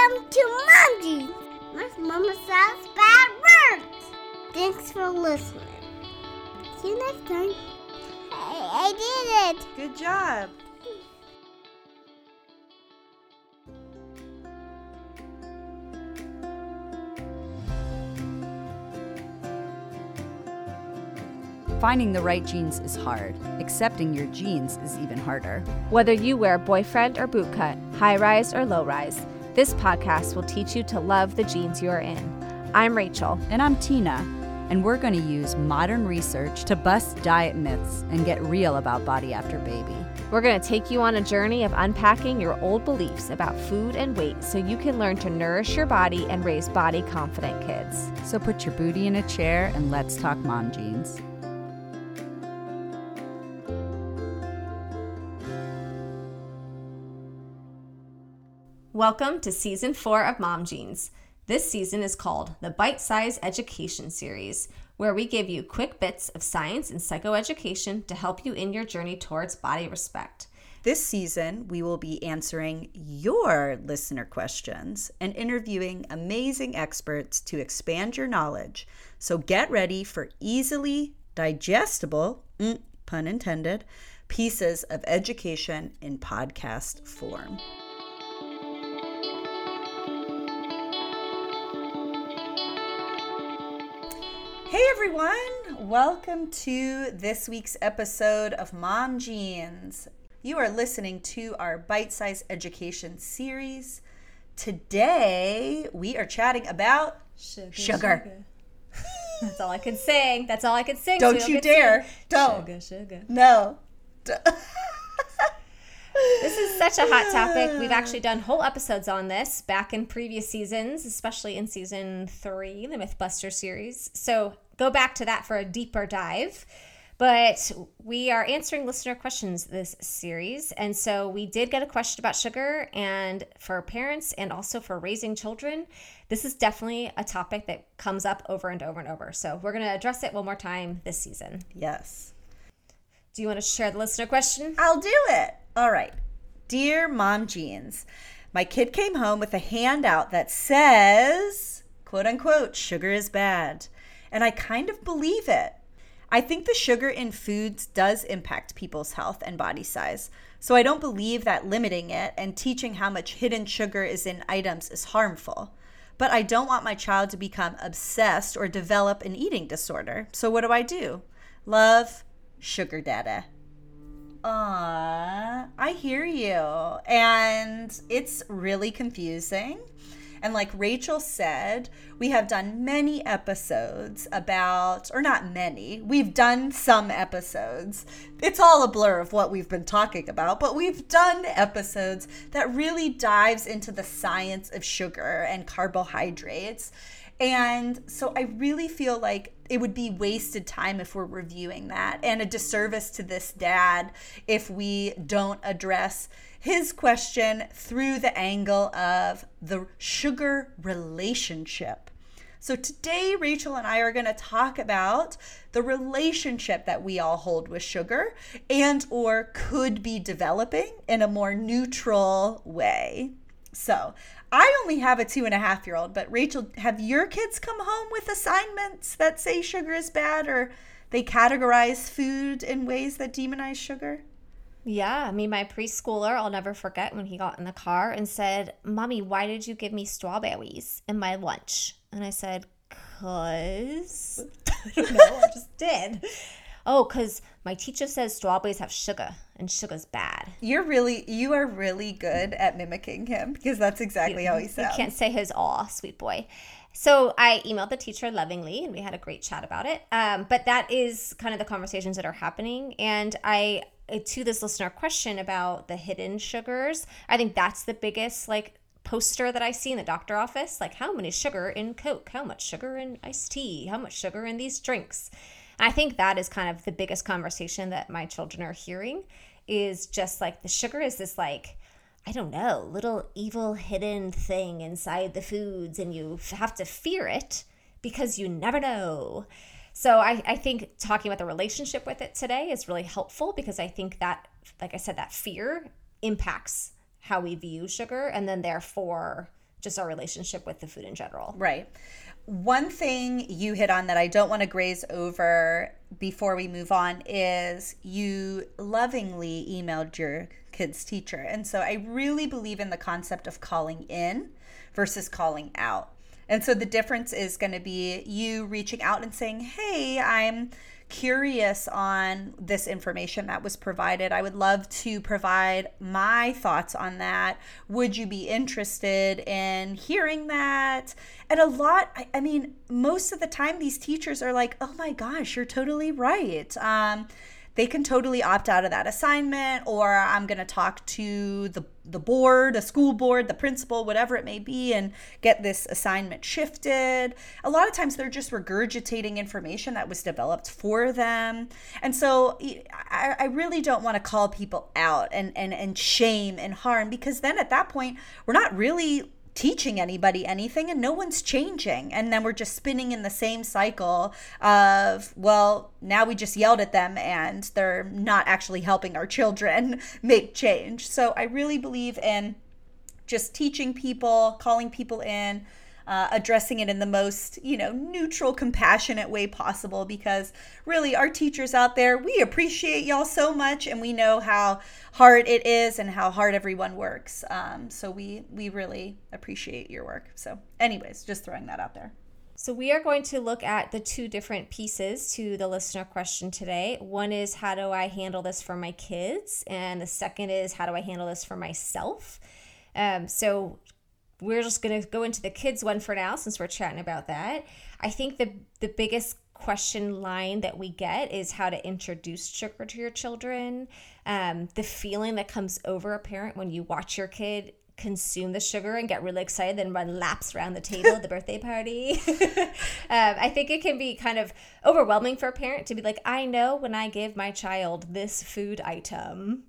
Welcome to Momji. My mama says bad words. Thanks for listening. See you next time. Hey, I did it. Good job. Finding the right jeans is hard. Accepting your jeans is even harder. Whether you wear boyfriend or bootcut, high rise or low rise, this podcast will teach you to love the jeans you're in. I'm Rachel. And I'm Tina, and we're going to use modern research to bust diet myths and get real about body after baby. We're going to take you on a journey of unpacking your old beliefs about food and weight so you can learn to nourish your body and raise body confident kids. So put your booty in a chair and let's talk mom jeans. Welcome to season four of Mom Jeans. This season is called the Bite Size Education Series, where we give you quick bits of science and psychoeducation to help you in your journey towards body respect. This season, we will be answering your listener questions and interviewing amazing experts to expand your knowledge. So get ready for easily digestible, mm, pun intended, pieces of education in podcast form. Hey everyone, welcome to this week's episode of Mom Jeans. You are listening to our bite size education series. Today we are chatting about Sugar. Sugar. That's all I could sing. That's all I could sing. Don't so you dare. sing. Don't. Sugar, sugar. no. D- This is such a hot topic. We've actually done whole episodes on this back in previous seasons, especially in season three, the Mythbuster series. So go back to that for a deeper dive. But we are answering listener questions this series. And so we did get a question about sugar and for parents and also for raising children. This is definitely a topic that comes up over and over and over. So we're going to address it one more time this season. yes. Do you want to share the listener question? I'll do it. All right. Dear Mom Jeans, my kid came home with a handout that says, quote unquote, sugar is bad. And I kind of believe it. I think the sugar in foods does impact people's health and body size. So I don't believe that limiting it and teaching how much hidden sugar is in items is harmful. But I don't want my child to become obsessed or develop an eating disorder. So what do I do? Love, sugar data. Aw, I hear you. And it's really confusing. And like Rachel said, we have done many episodes about, or not many, we've done some episodes. It's all a blur of what we've been talking about, but we've done episodes that really dives into the science of sugar and carbohydrates. And so I really feel like it would be wasted time if we're reviewing that and a disservice to this dad if we don't address his question through the angle of the sugar relationship. So today Rachel and I are going to talk about the relationship that we all hold with sugar and or could be developing in a more neutral way. So I only have a two and a half year old, but Rachel, have your kids come home with assignments that say sugar is bad or they categorize food in ways that demonize sugar? Yeah, I mean, my preschooler, I'll never forget when he got in the car and said, Mommy, why did you give me strawberries in my lunch? And I said, Cause. I don't know, I just did. Oh, because my teacher says strawberries have sugar and sugar's bad. You're really, you are really good at mimicking him because that's exactly how he says. You sounds. can't say his aw, sweet boy. So I emailed the teacher lovingly and we had a great chat about it. Um, but that is kind of the conversations that are happening. And I, to this listener question about the hidden sugars, I think that's the biggest like poster that I see in the doctor office. Like how many sugar in Coke? How much sugar in iced tea? How much sugar in these drinks? And I think that is kind of the biggest conversation that my children are hearing is just like the sugar is this like I don't know, little evil hidden thing inside the foods, and you have to fear it because you never know. So I, I think talking about the relationship with it today is really helpful because I think that, like I said, that fear impacts how we view sugar, and then therefore just our relationship with the food in general. Right. One thing you hit on that I don't want to graze over before we move on is you lovingly emailed your kid's teacher. And so I really believe in the concept of calling in versus calling out. And so the difference is going to be you reaching out and saying, Hey, I'm curious on this information that was provided. I would love to provide my thoughts on that. Would you be interested in hearing that? And a lot, I, I mean, most of the time, these teachers are like, oh my gosh, you're totally right. Um, they can totally opt out of that assignment or i'm going to talk to the the board a school board the principal whatever it may be and get this assignment shifted. A lot of times they're just regurgitating information that was developed for them. And so i, I really don't want to call people out and, and and shame and harm because then at that point we're not really teaching anybody anything and no one's changing. And then we're just spinning in the same cycle of well now we just yelled at them and they're not actually helping our children make change. So i really believe in just teaching people calling people in uh, addressing it in the most, you know, neutral, compassionate way possible because really our teachers out there, we appreciate y'all so much and we know how hard it is and how hard everyone works. Um, so we, we really appreciate your work. So, anyways, just throwing that out there. So, we are going to look at the two different pieces to the listener question today. One is, How do I handle this for my kids? And the second is, How do I handle this for myself? Um, so, we're just going to go into the kids one for now since we're chatting about that. I think the the biggest question line that we get is how to introduce sugar to your children. Um, the feeling that comes over a parent when you watch your kid consume the sugar and get really excited and run laps around the table at the birthday party. um, I think it can be kind of overwhelming for a parent to be like, I know when I give my child this food item,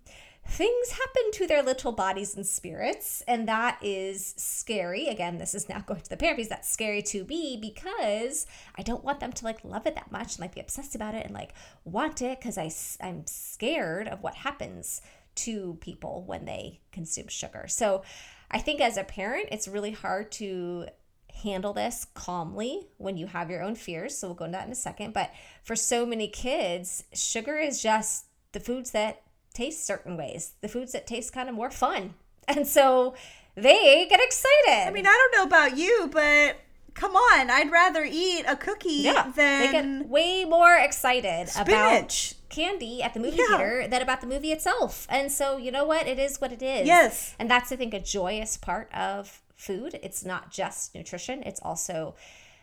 things happen to their little bodies and spirits, and that is scary. Again, this is now going to the parent piece. That's scary to me because I don't want them to like love it that much and like be obsessed about it and like want it because I I'm scared of what happens to people when they consume sugar. So I think as a parent, it's really hard to handle this calmly when you have your own fears. So we'll go into that in a second. But for so many kids, sugar is just the foods that taste certain ways, the foods that taste kind of more fun. And so they get excited. I mean, I don't know about you, but come on, I'd rather eat a cookie yeah, than they get way more excited spinach. about candy at the movie Yeah. theater than about the movie itself. And so, you know what? It is what it is. Yes. And that's, I think, a joyous part of food. It's not just nutrition, it's also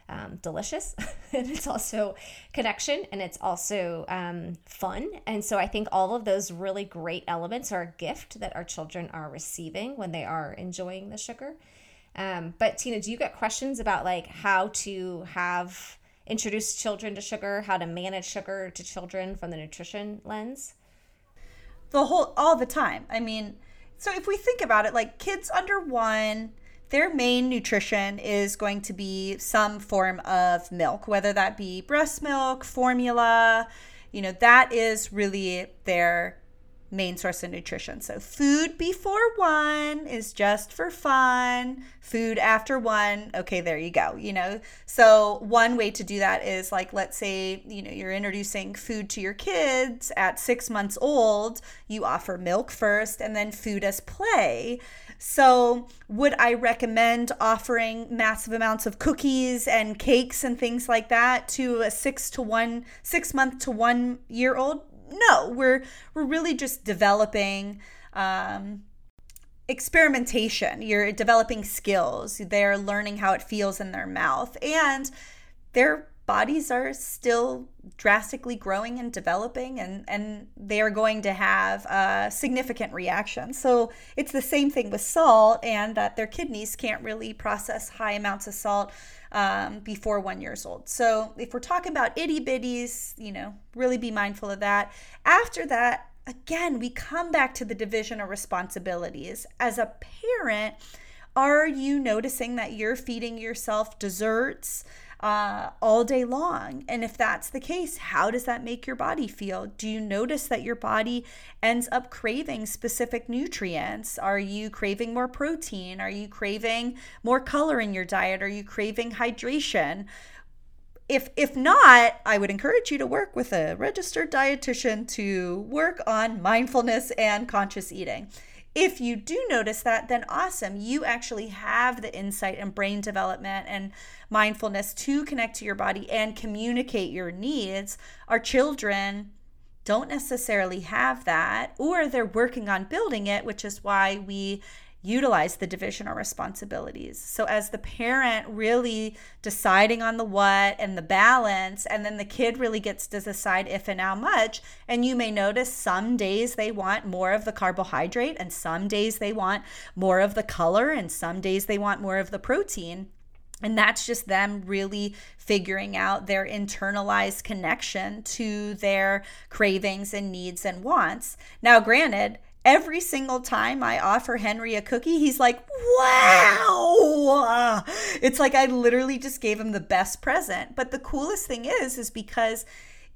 um, delicious and it's also connection and it's also um, fun. And so I think all of those really great elements are a gift that our children are receiving when they are enjoying the sugar. Um, but Tina, do you get questions about like how to have introduce children to sugar, how to manage sugar to children from the nutrition lens? the whole all the time. I mean, so if we think about it, like kids under one, their main nutrition is going to be some form of milk, whether that be breast milk, formula, you know, that is really their main source of nutrition. So food before one is just for fun. Food after one, okay, there you go. You know, so one way to do that is like, let's say, you know, you're introducing food to your kids at six months old, you offer milk first and then food as play. So, would I recommend offering massive amounts of cookies and cakes and things like that to a six to one, six month to one year old? No, we're we're really just developing um, experimentation. You're developing skills. They're learning how it feels in their mouth, and their bodies are still drastically growing and developing and and they're going to have a significant reaction. So it's the same thing with salt and that their kidneys can't really process high amounts of salt um, before one years old. So if we're talking about itty bitties you know really be mindful of that. After that again we come back to the division of responsibilities. As a parent are you noticing that you're feeding yourself desserts uh, all day long. And if that's the case, how does that make your body feel? Do you notice that your body ends up craving specific nutrients? Are you craving more protein? Are you craving more color in your diet? Are you craving hydration? if if not i would encourage you to work with a registered dietitian to work on mindfulness and conscious eating if you do notice that then awesome. You actually have the insight and brain development and mindfulness to connect to your body and communicate your needs. Our children don't necessarily have that or they're working on building it which is why we utilize the division or responsibilities. So, as the parent really deciding on the what and the balance, and then the kid really gets to decide if and how much. And you may notice some days they want more of the carbohydrate, and some days they want more of the color, and some days they want more of the protein. And that's just them really figuring out their internalized connection to their cravings and needs and wants. Now, granted, every single time I offer Henry a cookie, he's like, wow. Uh, it's like I literally just gave him the best present. But the coolest thing is, is because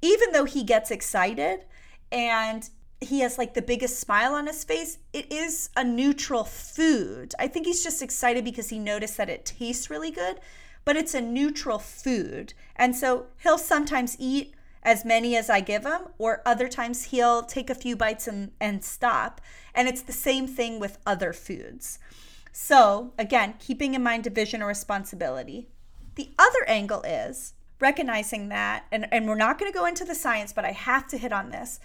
even though he gets excited and he has like the biggest smile on his face, it is a neutral food. I think he's just excited because he noticed that it tastes really good, but it's a neutral food. And so he'll sometimes eat as many as I give him, or other times he'll take a few bites and, and stop. And it's the same thing with other foods. So, again, keeping in mind division or responsibility. The other angle is recognizing that, and, and we're not going to go into the science, but I have to hit on this.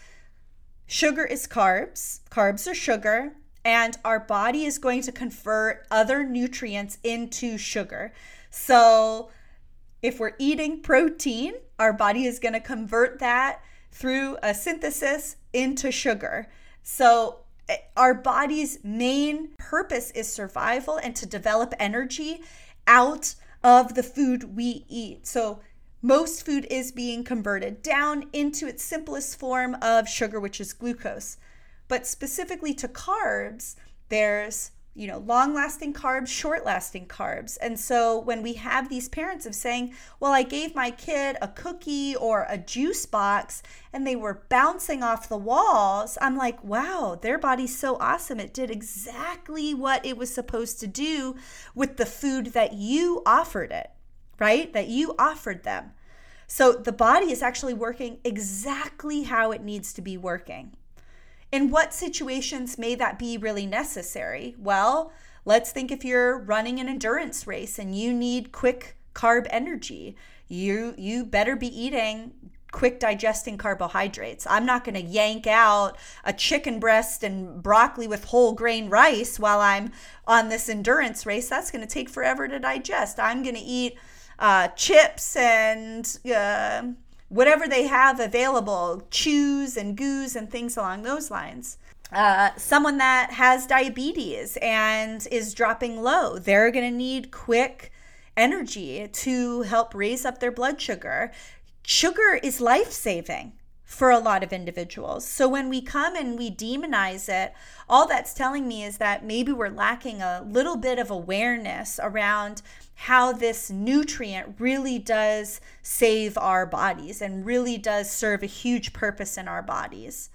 Sugar is carbs, carbs are sugar, and our body is going to convert other nutrients into sugar. So, if we're eating protein, our body is going to convert that through a synthesis into sugar. So, eh, our body's main purpose is survival and to develop energy out of the food we eat. So, most food is being converted down into its simplest form of sugar, which is glucose. But specifically to carbs, there's you know, long lasting carbs, short lasting carbs. And so when we have these parents of saying, well, I gave my kid a cookie or a juice box and they were bouncing off the walls, I'm like, wow, their body's so awesome. It did exactly what it was supposed to do with the food that you offered it, right? That you offered them. So the body is actually working exactly how it needs to be working. In what situations may that be really necessary? Well, let's think if you're running an endurance race and you need quick carb energy. You you better be eating quick digesting carbohydrates. I'm not going to yank out a chicken breast and broccoli with whole grain rice while I'm on this endurance race. That's going to take forever to digest. I'm going to eat uh, chips and uh, whatever they have available, chews and goos and things along those lines. Uh, someone that has diabetes and is dropping low, they're going to need quick energy to help raise up their blood sugar. Sugar is life saving for a lot of individuals. So when we come and we demonize it, all that's telling me is that maybe we're lacking a little bit of awareness around how this nutrient really does save our bodies and really does serve a huge purpose in our bodies.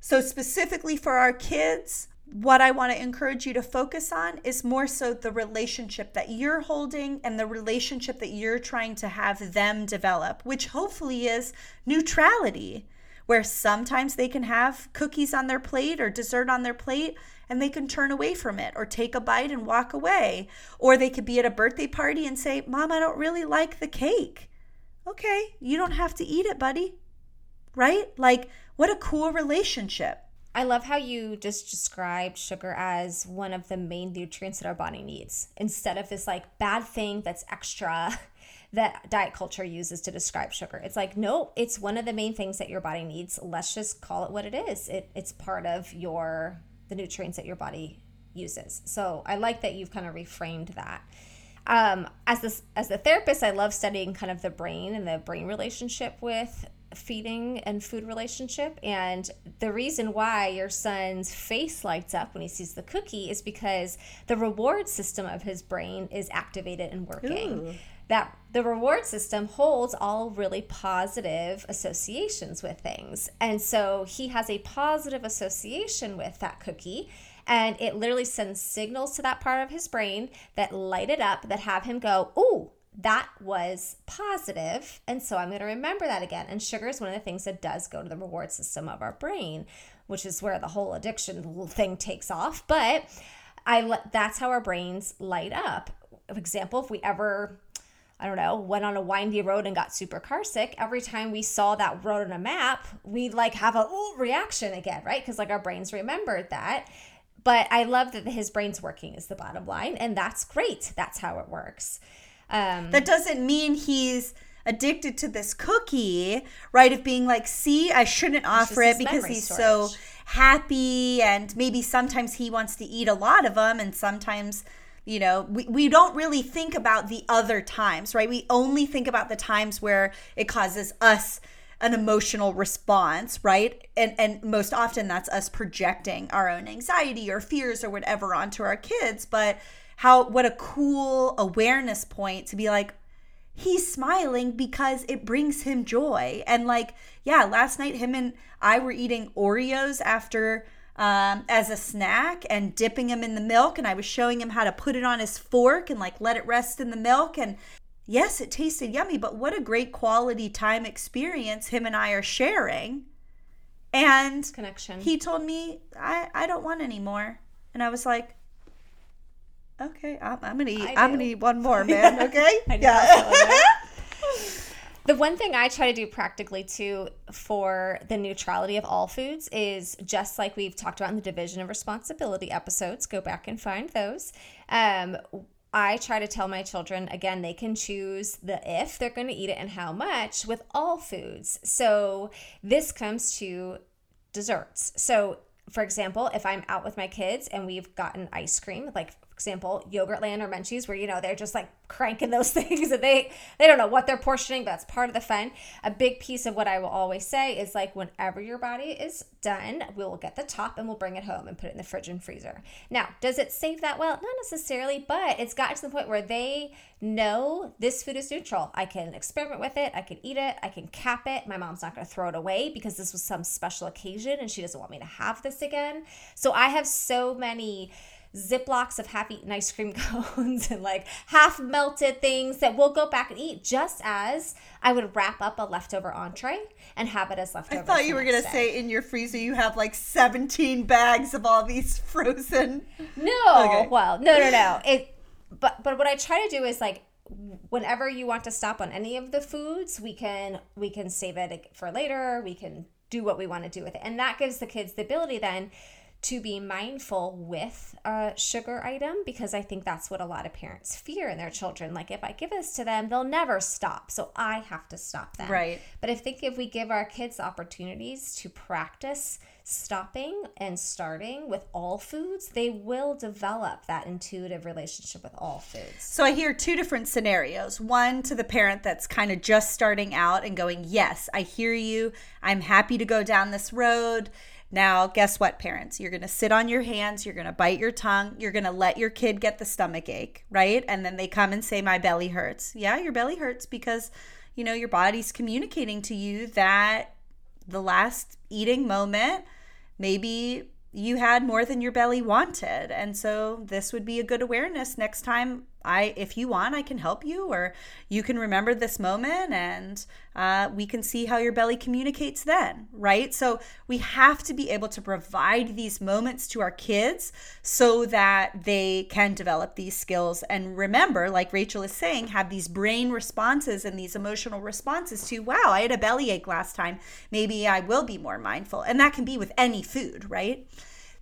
So, specifically for our kids, what I want to encourage you to focus on is more so the relationship that you're holding and the relationship that you're trying to have them develop, which hopefully is neutrality, where sometimes they can have cookies on their plate or dessert on their plate and they can turn away from it or take a bite and walk away. Or they could be at a birthday party and say, Mom, I don't really like the cake. Okay, you don't have to eat it, buddy. Right? Like, what a cool relationship. I love how you just described sugar as one of the main nutrients that our body needs instead of this like bad thing that's extra that diet culture uses to describe sugar. It's like, no, it's one of the main things that your body needs. Let's just call it what it is. It, it's part of your the nutrients that your body uses. So I like that you've kind of reframed that. Um, as this as the therapist, I love studying kind of the brain and the brain relationship with feeding and food relationship. And the reason why your son's face lights up when he sees the cookie is because the reward system of his brain is activated and working. Ooh. that the reward system holds all really positive associations with things. And so he has a positive association with that cookie and it literally sends signals to that part of his brain that light it up that have him go ooh that was positive, and so I'm going to remember that again. And sugar is one of the things that does go to the reward system of our brain, which is where the whole addiction thing takes off. But I that's how our brains light up. For example, if we ever I don't know, went on a windy road and got super car sick, every time we saw that road on a map, we'd like have a ooh, reaction again, right? Because like our brains remembered that. But I love that his brain's working is the bottom line, and that's great. That's how it works. Um, that doesn't mean he's addicted to this cookie, right? Of being like, see, I shouldn't offer it because he's storage. so happy, and maybe sometimes he wants to eat a lot of them, and sometimes you know we, we don't really think about the other times right we only think about the times where it causes us an emotional response right and and most often that's us projecting our own anxiety or fears or whatever onto our kids but how what a cool awareness point to be like he's smiling because it brings him joy. And like yeah last night him and i were eating oreos after um, as a snack and dipping him in the milk. And i was showing him how to put it on his fork and like let it rest in the milk. And yes it tasted yummy but what a great quality time experience him and i are sharing. And connection. he told me i i don't want any more. And i was like okay, I'm, I'm gonna eat. I'm gonna eat one more, man. Okay, yeah. the one thing I try to do practically too for the neutrality of all foods is just like we've talked about in the division of responsibility episodes. Go back and find those. Um, I try to tell my children again, they can choose the if they're going to eat it and how much with all foods. So this comes to desserts. So, for example, if I'm out with my kids and we've gotten ice cream, like example, Yogurtland or Menchie's, where you know they're just like cranking those things and they they don't know what they're portioning, but that's part of the fun. A big piece of what I will always say is like whenever your body is done, we will get the top and we'll bring it home and put it in the fridge and freezer. Now, does it save that well? Not necessarily, but it's gotten to the point where they know this food is neutral. I can experiment with it, I can eat it, I can cap it. My mom's not gonna throw it away because this was some special occasion and she doesn't want me to have this again. So I have so many ziplocs of half eaten ice cream cones and like half melted things that we'll go back and eat just as I would wrap up a leftover entree and have it as leftover. I thought you were going to say in your freezer you have like 17 bags of all these frozen. No. Okay. Well, no, no, no. It but but what I try to do is like whenever you want to stop on any of the foods, we can we can save it for later. We can do what we want to do with it. And that gives the kids the ability then to be mindful with a sugar item because I think that's what a lot of parents fear in their children. Like if I give this to them, they'll never stop. So I have to stop them. Right. But I think if we give our kids opportunities to practice stopping and starting with all foods, they will develop that intuitive relationship with all foods. So I hear two different scenarios. One to the parent that's kind of just starting out and going, Yes, I hear you. I'm happy to go down this road now, guess what, parents? You're going to sit on your hands, you're going to bite your tongue, you're going to let your kid get the stomach ache, right? And then they come and say, My belly hurts. Yeah, your belly hurts because, you know, your body's communicating to you that the last eating moment, maybe you had more than your belly wanted. And so this would be a good awareness next time I if you want, I can help you or you can remember this moment and uh, we can see how your belly communicates then, right? So we have to be able to provide these moments to our kids so that they can develop these skills and remember, like Rachel is saying, have these brain responses and these emotional responses to, wow, I had a bellyache last time. Maybe I will be more mindful. And that can be with any food, right?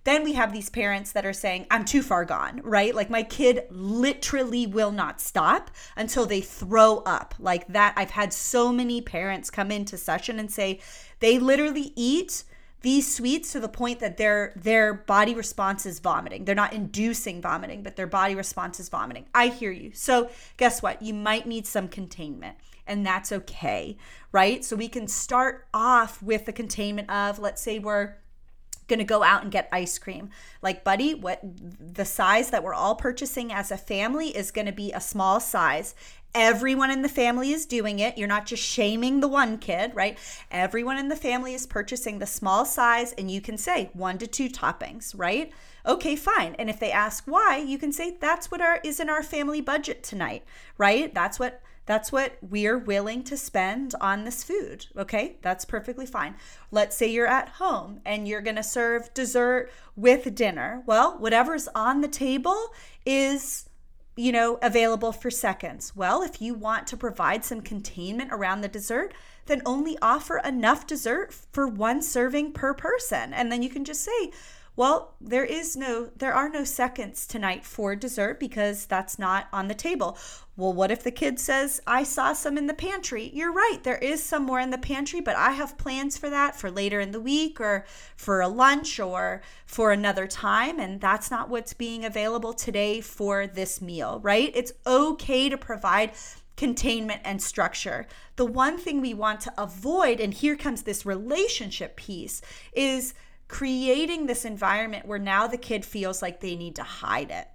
Then we have these parents that are saying, I'm too far gone, right? Like my kid literally will not stop until they throw up. Like that. I've had so many parents come into session and say they literally eat these sweets to the point that their their body response is vomiting. They're not inducing vomiting, but their body response is vomiting. I hear you. So, guess what? You might need some containment. and that's okay, right? So we can start off with the containment of, let's say we're going to go out and get ice cream. Like, buddy, what the size that we're all purchasing as a family is going to be a small size. Everyone in the family is doing it. You're not just shaming the one kid, right? Everyone in the family is purchasing the small size, and you can say one to two toppings, right? Okay, fine. And if they ask why, you can say that's what our is in our family budget tonight, right? That's what that's what we're willing to spend on this food. Okay, that's perfectly fine. Let's say you're at home and you're going to serve dessert with dinner. Well, whatever's on the table is you know, available for seconds. Well, if you want to provide some containment around the dessert, then only offer enough dessert for one serving per person. And then you can just say, well, there is no there are no seconds tonight for dessert because that's not on the table. Well, what if the kid says, "I saw some in the pantry." You're right, there is some more in the pantry, but I have plans for that for later in the week or for a lunch or for another time, and that's not what's being available today for this meal, right? It's okay to provide containment and structure. The one thing we want to avoid, and here comes this relationship piece, is creating this environment where now the kid feels like they need to hide it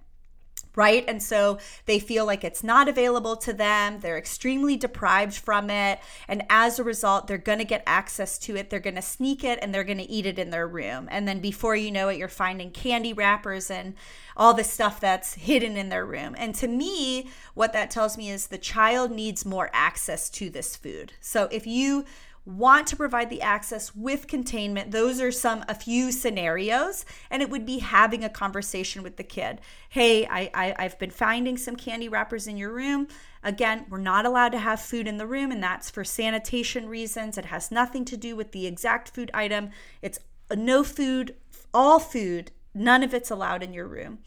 right? And so they feel like it's not available to them. They're extremely deprived from it. And as a result, they're going to get access to it. They're going to sneak it and they're going to eat it in their room. And then before you know it, you're finding candy wrappers and all the stuff that's hidden in their room. And to me, what that tells me is the child needs more access to this food. So if you want to provide the access with containment. Those are some a few scenarios and it would be having a conversation with the kid. Hey I, I i've been finding some candy wrappers in your room. Again we're not allowed to have food in the room and that's for sanitation reasons. It has nothing to do with the exact food item. It's no food all food none of it's allowed in your room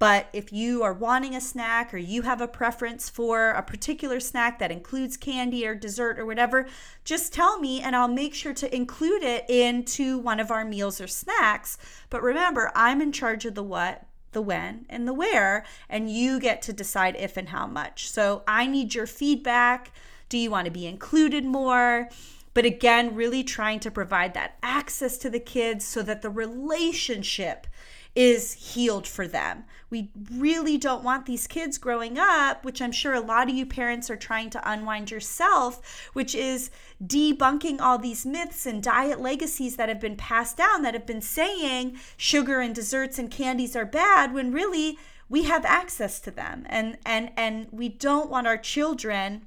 but if you are wanting a snack or you have a preference for a particular snack that includes candy or dessert or whatever, just tell me and I'll make sure to include it into one of our meals or snacks. But remember, I'm in charge of the what, the when, and the where, and you get to decide if and how much. So I need your feedback. Do you want to be included more? But again, really trying to provide that access to the kids so that the relationship is healed for them. We really don't want these kids growing up, which I'm sure a lot of you parents are trying to unwind yourself, which is debunking all these myths and diet legacies that have been passed down that have been saying sugar and desserts and candies are bad when really we have access to them. And and and we don't want our children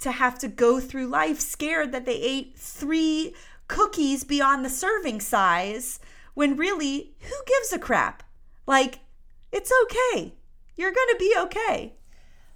to have to go through life scared that they ate 3 cookies beyond the serving size when really, who gives a crap? Like, it's okay. You're going to be okay.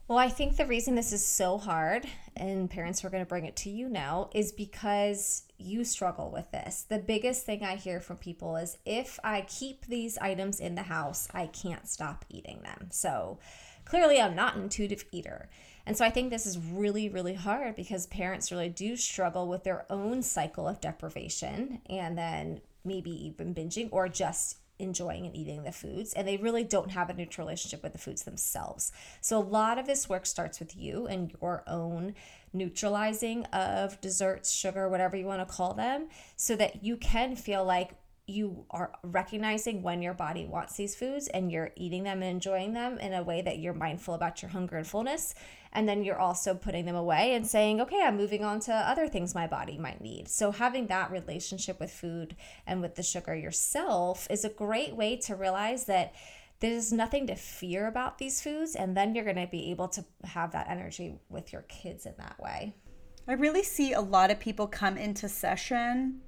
Well, I think the reason this is so hard, and parents are going to bring it to you now, is because you struggle with this. The biggest thing I hear from people is if I keep these items in the house, I can't stop eating them. So clearly, I'm not an intuitive eater. And so I think this is really, really hard because parents really do struggle with their own cycle of deprivation and then maybe even binging or just enjoying and eating the foods and they really don't have a neutral relationship with the foods themselves. So a lot of this work starts with you and your own neutralizing of desserts, sugar, whatever you want to call them, so that you can feel like you are recognizing when your body wants these foods and you're eating them and enjoying them in a way that you're mindful about your hunger and fullness. And then you're also putting them away and saying, okay, I'm moving on to other things my body might need. So, having that relationship with food and with the sugar yourself is a great way to realize that there's nothing to fear about these foods. And then you're going to be able to have that energy with your kids in that way. I really see a lot of people come into session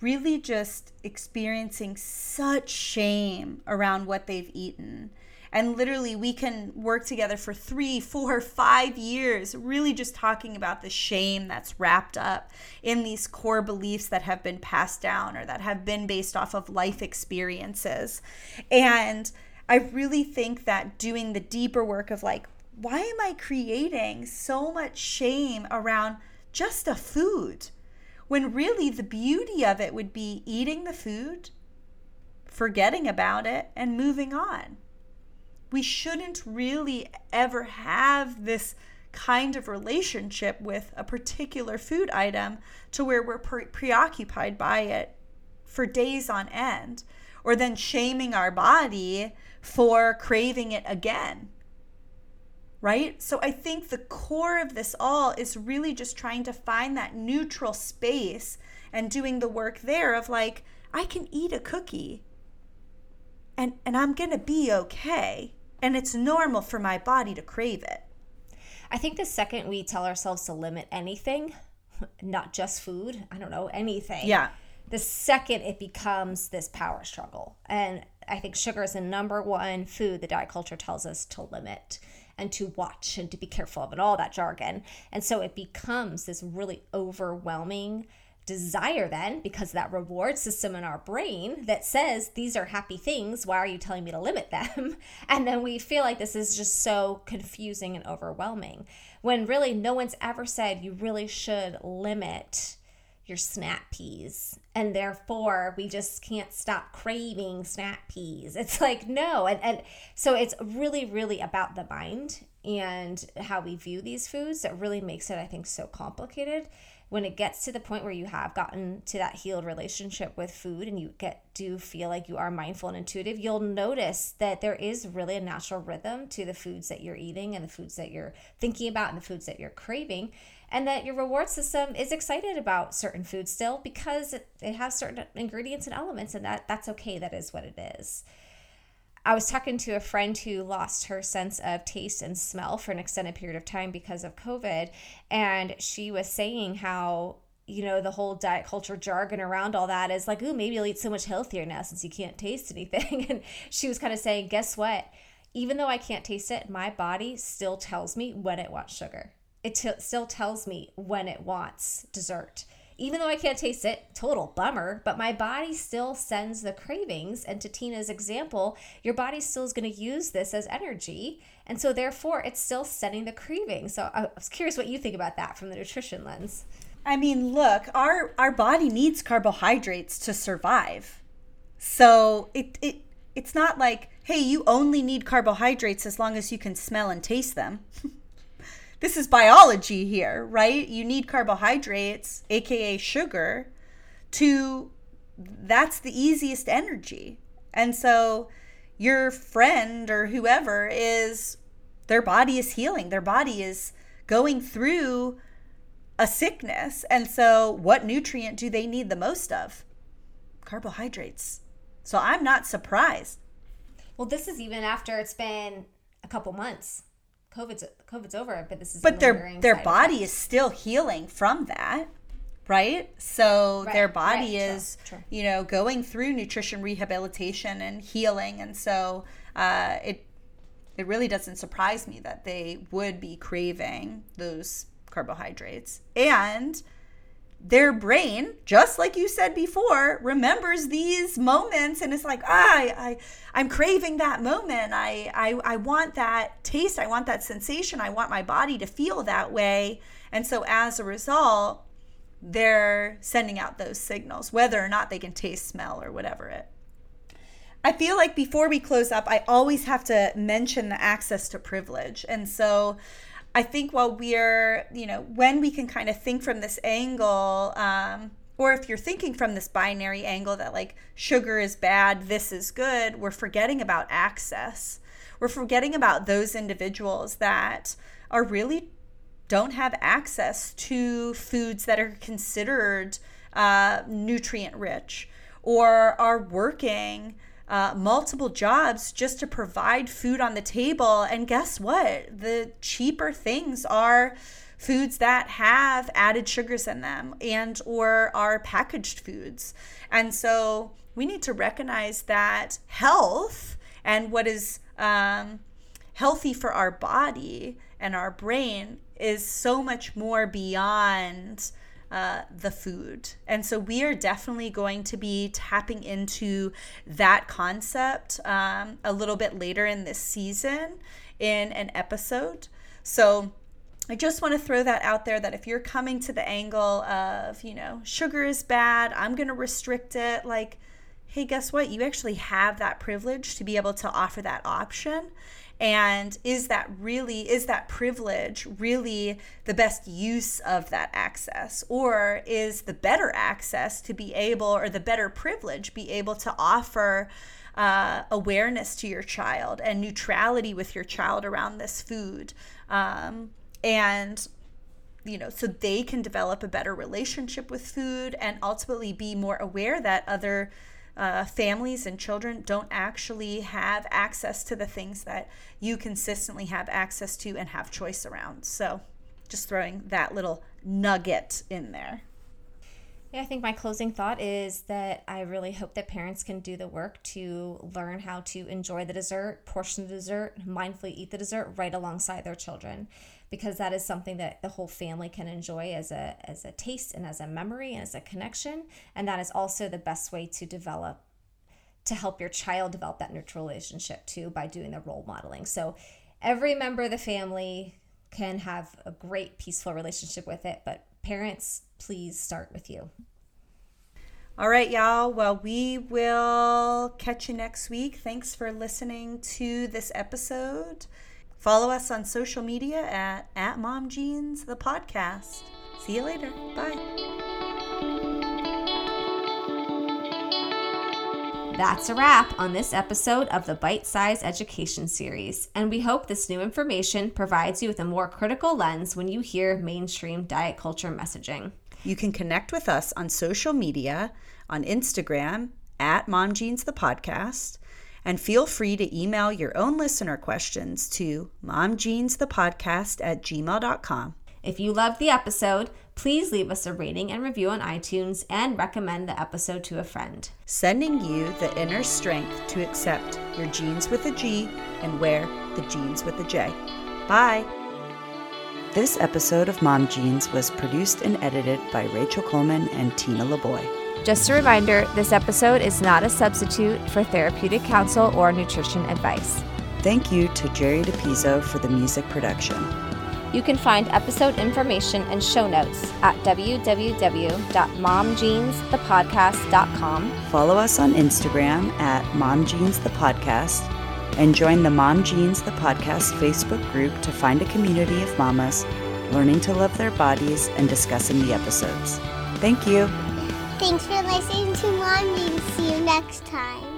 really just experiencing such shame around what they've eaten. And literally, we can work together for three, four, five years, really just talking about the shame that's wrapped up in these core beliefs that have been passed down or that have been based off of life experiences. And I really think that doing the deeper work of like, why am I creating so much shame around just a food? When really the beauty of it would be eating the food, forgetting about it, and moving on. We shouldn't really ever have this kind of relationship with a particular food item to where we're pre- preoccupied by it for days on end, or then shaming our body for craving it again. Right? So I think the core of this all is really just trying to find that neutral space and doing the work there of like, I can eat a cookie and, and I'm going to be okay. And it's normal for my body to crave it. I think the second we tell ourselves to limit anything, not just food, I don't know, anything. Yeah. The second it becomes this power struggle. And I think sugar is the number one food the diet culture tells us to limit and to watch and to be careful of and all that jargon. And so it becomes this really overwhelming desire then because that reward system in our brain that says these are happy things why are you telling me to limit them and then we feel like this is just so confusing and overwhelming when really no one's ever said you really should limit your snap peas. And therefore we just can't stop craving snap peas. It's like no. And, and so it's really really about the mind and how we view these foods that really makes it i think so complicated. When it gets to the point where you have gotten to that healed relationship with food and you get do feel like you are mindful and intuitive you'll notice that there is really a natural rhythm to the foods that you're eating and the foods that you're thinking about and the foods that you're craving and that your reward system is excited about certain foods still because it, it has certain ingredients and elements and that that's okay that is what it is I was talking to a friend who lost her sense of taste and smell for an extended period of time because of COVID. And she was saying how, you know, the whole diet culture jargon around all that is like, ooh, maybe you'll eat so much healthier now since you can't taste anything. And she was kind of saying, guess what? Even though I can't taste it, my body still tells me when it wants sugar. It t- still tells me when it wants dessert even though I can't taste it, total bummer, but my body still sends the cravings. And to Tina's example, your body still is going to use this as energy. And so, therefore, it's still sending the craving. So, I was curious what you think about that from the nutrition lens. I mean, look, our, our body needs carbohydrates to survive. So, it, it, it's not like, hey, you only need carbohydrates as long as you can smell and taste them. this is biology here, right? You need carbohydrates, aka sugar, to that's the easiest energy. And so your friend or whoever is their body is healing. Their body is going through a sickness. And so what nutrient do they need the most of? Carbohydrates. So I'm not surprised. Well, this is even after it's been a couple months. COVID's COVID's over, but this is but their their body is still healing from that, right? So right, their body right, is true, true. you know going through nutrition rehabilitation and healing, and so uh, it it really doesn't surprise me that they would be craving those carbohydrates and their brain, just like you said before, remembers these moments and it's like, ah, I, I I'm craving that moment. I, I I want that taste. I want that sensation. I want my body to feel that way. And so as a result, they're sending out those signals, whether or not they can taste, smell, or whatever it. I feel like before we close up, I always have to mention the access to privilege. And so I think while we're, you know, when we can kind of think from this angle, um, or if you're thinking from this binary angle that like sugar is bad, this is good, we're forgetting about access. We're forgetting about those individuals that are really don't have access to foods that are considered uh, nutrient rich or are working uh, multiple jobs just to provide food on the table. And guess what? The cheaper things are foods that have added sugars in them and or are packaged foods. And so we need to recognize that health and what is um, healthy for our body and our brain is so much more beyond uh, the food. And so we are definitely going to be tapping into that concept um, a little bit later in this season in an episode. So I just want to throw that out there that if you're coming to the angle of, you know, sugar is bad, I'm going to restrict it, like, hey, guess what? You actually have that privilege to be able to offer that option. And is that really, is that privilege really the best use of that access? Or is the better access to be able, or the better privilege, be able to offer? Uh, awareness to your child and neutrality with your child around this food. Um, and you know, so they can develop a better relationship with food and ultimately be more aware that other uh, families and children don't actually have access to the things that you consistently have access to and have choice around. So, just throwing that little nugget in there. Yeah, I think my closing thought is that I really hope that parents can do the work to learn how to enjoy the dessert, portion the dessert, mindfully eat the dessert right alongside their children because that is something that the whole family can enjoy as a as a taste and as a memory and as a connection and that is also the best way to develop to help your child develop that neutral relationship too by doing the role modeling. So every member of the family can have a great peaceful relationship with it, but parents, please start with you. All right, y'all. Well, we will catch you next week. Thanks for listening to this episode. Follow us on social media at, at Mom Jeans, the podcast. See you later. Bye. That's a wrap on this episode of the Bite Size Education Series, and we hope this new information provides you with a more critical lens when you hear mainstream diet culture messaging. You can connect with us on social media on Instagram at Mom Jeans the podcast and feel free to email your own listener questions to momjeansthepodcast at gmail.com. If you loved the episode, please leave us a rating and review on iTunes and recommend the episode to a friend. Sending you the inner strength to accept your jeans with a G and wear the jeans with a J. Bye. This episode of Mom Jeans was produced and edited by Rachel Coleman and Tina LeBoy. Just a reminder this episode is not a substitute for therapeutic counsel or nutrition advice. Thank you to Jerry DePizzo for the music production. You can find episode information and show notes at www.momjeansthepodcast.com. Follow us on Instagram at momjeansthepodcast and join the Mom Jeans the Podcast Facebook group to find a community of mamas learning to love their bodies and discussing the episodes. Thank you. Thanks for listening to Mom Jeans. See you next time.